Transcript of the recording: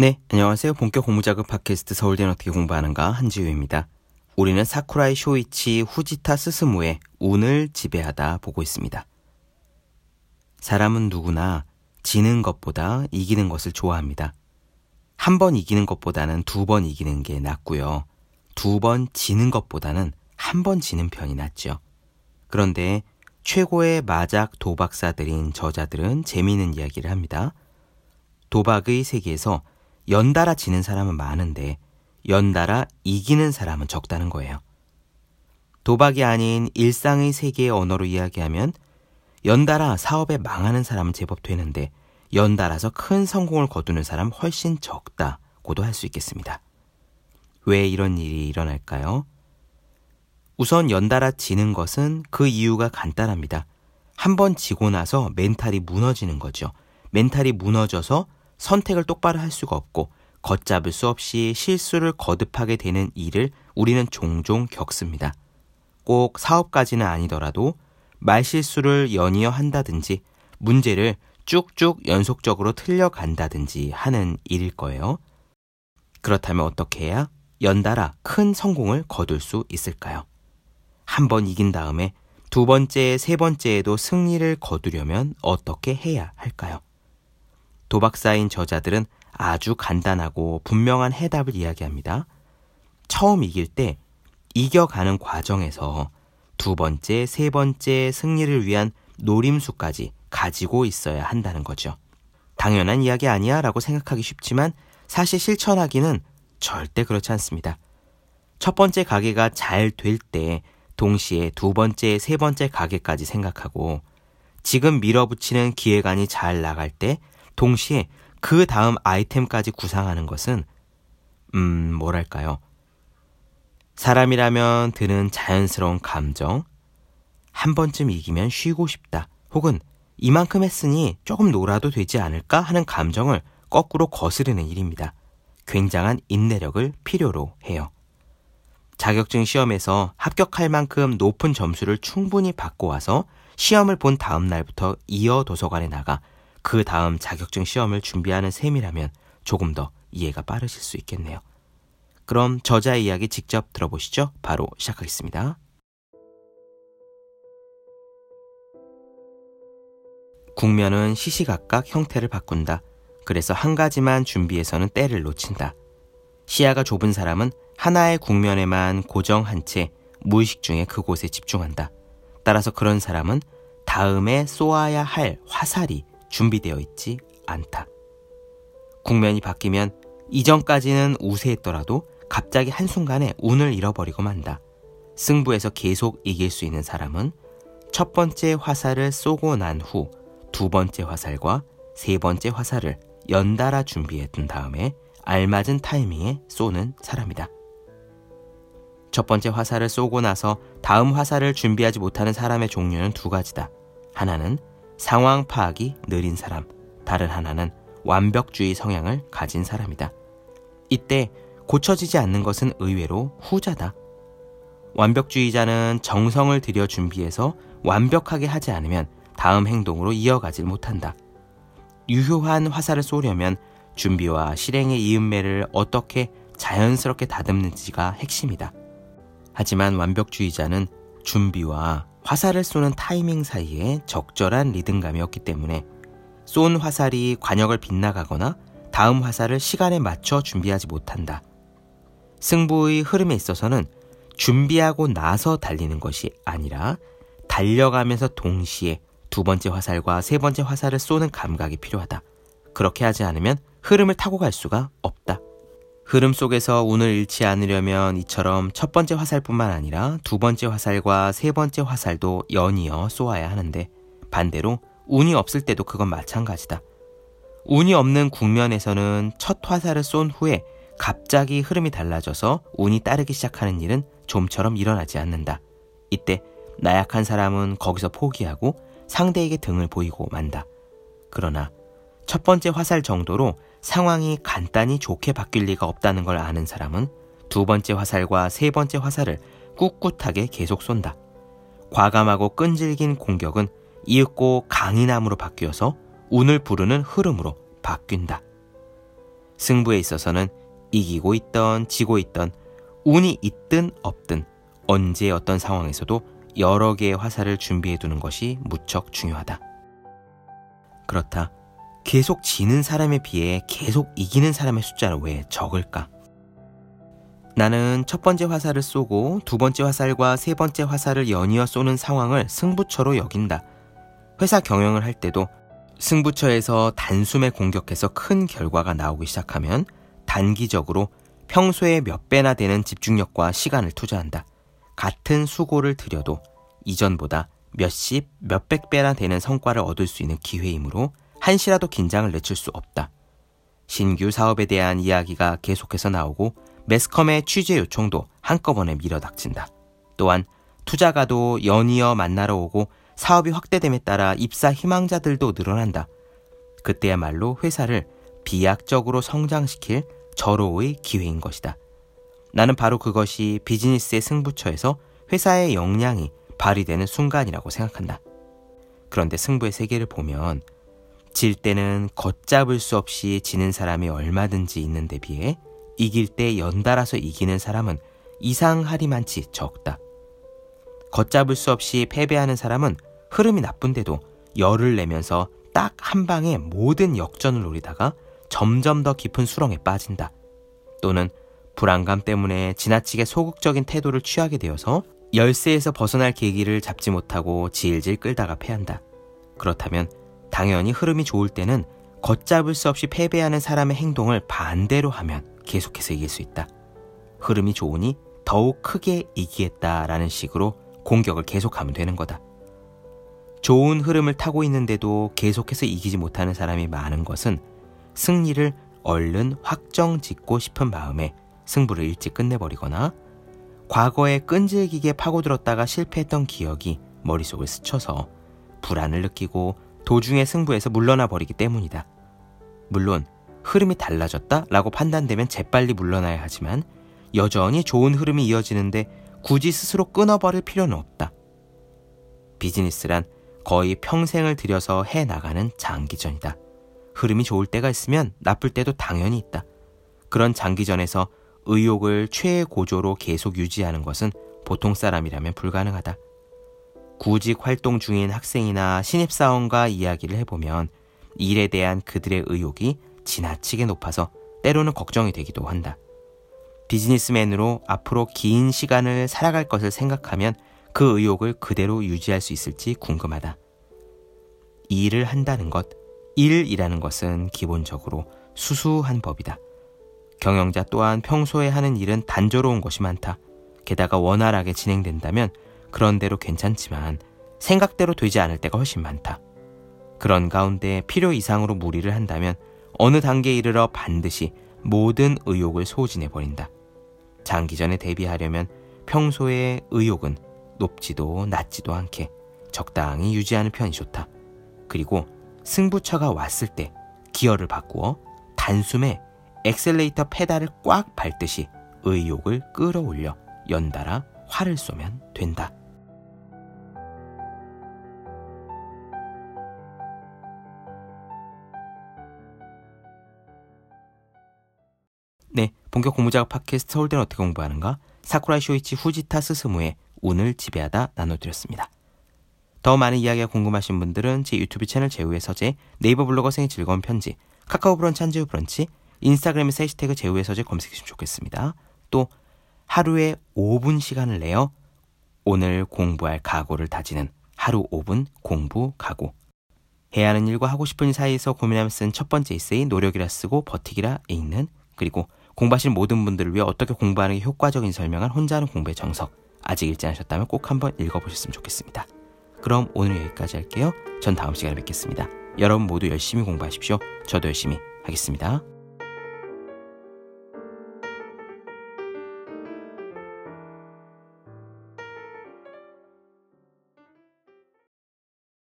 네, 안녕하세요. 본격 공부자극 팟캐스트 서울대는 어떻게 공부하는가 한지우입니다. 우리는 사쿠라이 쇼이치 후지타 스스무의 운을 지배하다 보고 있습니다. 사람은 누구나 지는 것보다 이기는 것을 좋아합니다. 한 번 이기는 것보다는 두 번 이기는 게 낫고요. 두 번 지는 것보다는 한 번 지는 편이 낫죠. 그런데 최고의 마작 도박사들인 저자들은 재미있는 이야기를 합니다. 도박의 세계에서 연달아 지는 사람은 많은데 연달아 이기는 사람은 적다는 거예요. 도박이 아닌 일상의 세계의 언어로 이야기하면 연달아 사업에 망하는 사람은 제법 되는데 연달아서 큰 성공을 거두는 사람 훨씬 적다고도 할 수 있겠습니다. 왜 이런 일이 일어날까요? 우선 연달아 지는 것은 그 이유가 간단합니다. 한 번 지고 나서 멘탈이 무너지는 거죠. 멘탈이 무너져서 선택을 똑바로 할 수가 없고 걷잡을 수 없이 실수를 거듭하게 되는 일을 우리는 종종 겪습니다. 꼭 사업까지는 아니더라도 말실수를 연이어 한다든지 문제를 쭉쭉 연속적으로 틀려간다든지 하는 일일 거예요. 그렇다면 어떻게 해야 연달아 큰 성공을 거둘 수 있을까요? 한 번 이긴 다음에 두 번째, 세 번째에도 승리를 거두려면 어떻게 해야 할까요? 도박사인 저자들은 아주 간단하고 분명한 해답을 이야기합니다. 처음 이길 때 이겨가는 과정에서 두 번째, 세 번째 승리를 위한 노림수까지 가지고 있어야 한다는 거죠. 당연한 이야기 아니야 라고 생각하기 쉽지만 사실 실천하기는 절대 그렇지 않습니다. 첫 번째 가게가 잘 될 때 동시에 두 번째, 세 번째 가게까지 생각하고 지금 밀어붙이는 기획안이 잘 나갈 때 동시에 그 다음 아이템까지 구상하는 것은, 음, 뭐랄까요. 사람이라면 드는 자연스러운 감정, 한 번쯤 이기면 쉬고 싶다, 혹은 이만큼 했으니 조금 놀아도 되지 않을까 하는 감정을 거꾸로 거스르는 일입니다. 굉장한 인내력을 필요로 해요. 자격증 시험에서 합격할 만큼 높은 점수를 충분히 받고 와서 시험을 본 다음 날부터 이어 도서관에 나가 그 다음 자격증 시험을 준비하는 셈이라면 조금 더 이해가 빠르실 수 있겠네요. 그럼 저자의 이야기 직접 들어보시죠. 바로 시작하겠습니다. 국면은 시시각각 형태를 바꾼다. 그래서 한 가지만 준비해서는 때를 놓친다. 시야가 좁은 사람은 하나의 국면에만 고정한 채 무의식 중에 그곳에 집중한다. 따라서 그런 사람은 다음에 쏘아야 할 화살이 준비되어 있지 않다. 국면이 바뀌면 이전까지는 우세했더라도 갑자기 한순간에 운을 잃어버리고 만다. 승부에서 계속 이길 수 있는 사람은 첫 번째 화살을 쏘고 난 후 두 번째 화살과 세 번째 화살을 연달아 준비해 둔 다음에 알맞은 타이밍에 쏘는 사람이다. 첫 번째 화살을 쏘고 나서 다음 화살을 준비하지 못하는 사람의 종류는 두 가지다. 하나는 상황 파악이 느린 사람, 다른 하나는 완벽주의 성향을 가진 사람이다. 이때 고쳐지지 않는 것은 의외로 후자다. 완벽주의자는 정성을 들여 준비해서 완벽하게 하지 않으면 다음 행동으로 이어가질 못한다. 유효한 화살을 쏘려면 준비와 실행의 이음매를 어떻게 자연스럽게 다듬는지가 핵심이다. 하지만 완벽주의자는 준비와 화살을 쏘는 타이밍 사이에 적절한 리듬감이 없기 때문에 쏜 화살이 관역을 빗나가거나 다음 화살을 시간에 맞춰 준비하지 못한다. 승부의 흐름에 있어서는 준비하고 나서 달리는 것이 아니라 달려가면서 동시에 두 번째 화살과 세 번째 화살을 쏘는 감각이 필요하다. 그렇게 하지 않으면 흐름을 타고 갈 수가 없다. 흐름 속에서 운을 잃지 않으려면 이처럼 첫 번째 화살뿐만 아니라 두 번째 화살과 세 번째 화살도 연이어 쏘아야 하는데 반대로 운이 없을 때도 그건 마찬가지다. 운이 없는 국면에서는 첫 화살을 쏜 후에 갑자기 흐름이 달라져서 운이 따르기 시작하는 일은 좀처럼 일어나지 않는다. 이때 나약한 사람은 거기서 포기하고 상대에게 등을 보이고 만다. 그러나 첫 번째 화살 정도로 상황이 간단히 좋게 바뀔 리가 없다는 걸 아는 사람은 두 번째 화살과 세 번째 화살을 꿋꿋하게 계속 쏜다. 과감하고 끈질긴 공격은 이윽고 강인함으로 바뀌어서 운을 부르는 흐름으로 바뀐다. 승부에 있어서는 이기고 있던 지고 있던 운이 있든 없든 언제 어떤 상황에서도 여러 개의 화살을 준비해 두는 것이 무척 중요하다. 그렇다. 계속 지는 사람에 비해 계속 이기는 사람의 숫자는 왜 적을까? 나는 첫 번째 화살을 쏘고 두 번째 화살과 세 번째 화살을 연이어 쏘는 상황을 승부처로 여긴다. 회사 경영을 할 때도 승부처에서 단숨에 공격해서 큰 결과가 나오기 시작하면 단기적으로 평소에 몇 배나 되는 집중력과 시간을 투자한다. 같은 수고를 들여도 이전보다 몇십, 몇백 배나 되는 성과를 얻을 수 있는 기회이므로 한시라도 긴장을 늦출 수 없다. 신규 사업에 대한 이야기가 계속해서 나오고 매스컴의 취재 요청도 한꺼번에 밀어닥친다. 또한 투자가도 연이어 만나러 오고 사업이 확대됨에 따라 입사 희망자들도 늘어난다. 그때야말로 회사를 비약적으로 성장시킬 절호의 기회인 것이다. 나는 바로 그것이 비즈니스의 승부처에서 회사의 역량이 발휘되는 순간이라고 생각한다. 그런데 승부의 세계를 보면 질 때는 걷잡을 수 없이 지는 사람이 얼마든지 있는데 비해 이길 때 연달아서 이기는 사람은 이상하리만치 적다. 걷잡을 수 없이 패배하는 사람은 흐름이 나쁜데도 열을 내면서 딱 한 방에 모든 역전을 노리다가 점점 더 깊은 수렁에 빠진다. 또는 불안감 때문에 지나치게 소극적인 태도를 취하게 되어서 열쇠에서 벗어날 계기를 잡지 못하고 질질 끌다가 패한다. 그렇다면 당연히 흐름이 좋을 때는 걷잡을 수 없이 패배하는 사람의 행동을 반대로 하면 계속해서 이길 수 있다. 흐름이 좋으니 더욱 크게 이기겠다라는 식으로 공격을 계속하면 되는 거다. 좋은 흐름을 타고 있는데도 계속해서 이기지 못하는 사람이 많은 것은 승리를 얼른 확정 짓고 싶은 마음에 승부를 일찍 끝내버리거나 과거에 끈질기게 파고들었다가 실패했던 기억이 머릿속을 스쳐서 불안을 느끼고 도중에 승부에서 물러나 버리기 때문이다. 물론 흐름이 달라졌다 라고 판단되면 재빨리 물러나야 하지만 여전히 좋은 흐름이 이어지는데 굳이 스스로 끊어버릴 필요는 없다. 비즈니스란 거의 평생을 들여서 해 나가는 장기전이다. 흐름이 좋을 때가 있으면 나쁠 때도 당연히 있다. 그런 장기전에서 의욕을 최고조로 계속 유지하는 것은 보통 사람이라면 불가능하다. 구직 활동 중인 학생이나 신입사원과 이야기를 해보면 일에 대한 그들의 의욕이 지나치게 높아서 때로는 걱정이 되기도 한다. 비즈니스맨으로 앞으로 긴 시간을 살아갈 것을 생각하면 그 의욕을 그대로 유지할 수 있을지 궁금하다. 일을 한다는 것, 일이라는 것은 기본적으로 수수한 법이다. 경영자 또한 평소에 하는 일은 단조로운 것이 많다. 게다가 원활하게 진행된다면 그런 대로 괜찮지만 생각대로 되지 않을 때가 훨씬 많다. 그런 가운데 필요 이상으로 무리를 한다면 어느 단계에 이르러 반드시 모든 의욕을 소진해 버린다. 장기전에 대비하려면 평소의 의욕은 높지도 낮지도 않게 적당히 유지하는 편이 좋다. 그리고 승부처가 왔을 때 기어를 바꾸어 단숨에 엑셀레이터 페달을 꽉 밟듯이 의욕을 끌어올려 연달아 활을 쏘면 된다. 네, 본격 공부자극 팟캐스트 서울대는 어떻게 공부하는가? 사쿠라이 쇼이치 후지타 스스무의 운을 지배하다 나눠드렸습니다. 더 많은 이야기가 궁금하신 분들은 제 유튜브 채널 제우의 서재, 네이버 블로거 생의 즐거운 편지, 카카오 브런치 한지우 브런치, 인스타그램에서 해시태그 제우의 서재 검색해주시면 좋겠습니다. 또 하루에 5분 시간을 내어 오늘 공부할 각오를 다지는 하루 5분 공부 각오. 해야 하는 일과 하고 싶은 일 사이에서 고민하며 쓴 첫 번째 에세이 노력이라 쓰고 버티기라 읽는 그리고 공부하실 모든 분들을 위해 어떻게 공부하는 게 효과적인 설명한 혼자 하는 공부의 정석. 아직 읽지 않으셨다면 꼭 한번 읽어보셨으면 좋겠습니다. 그럼 오늘 여기까지 할게요. 전 다음 시간에 뵙겠습니다. 여러분 모두 열심히 공부하십시오. 저도 열심히 하겠습니다.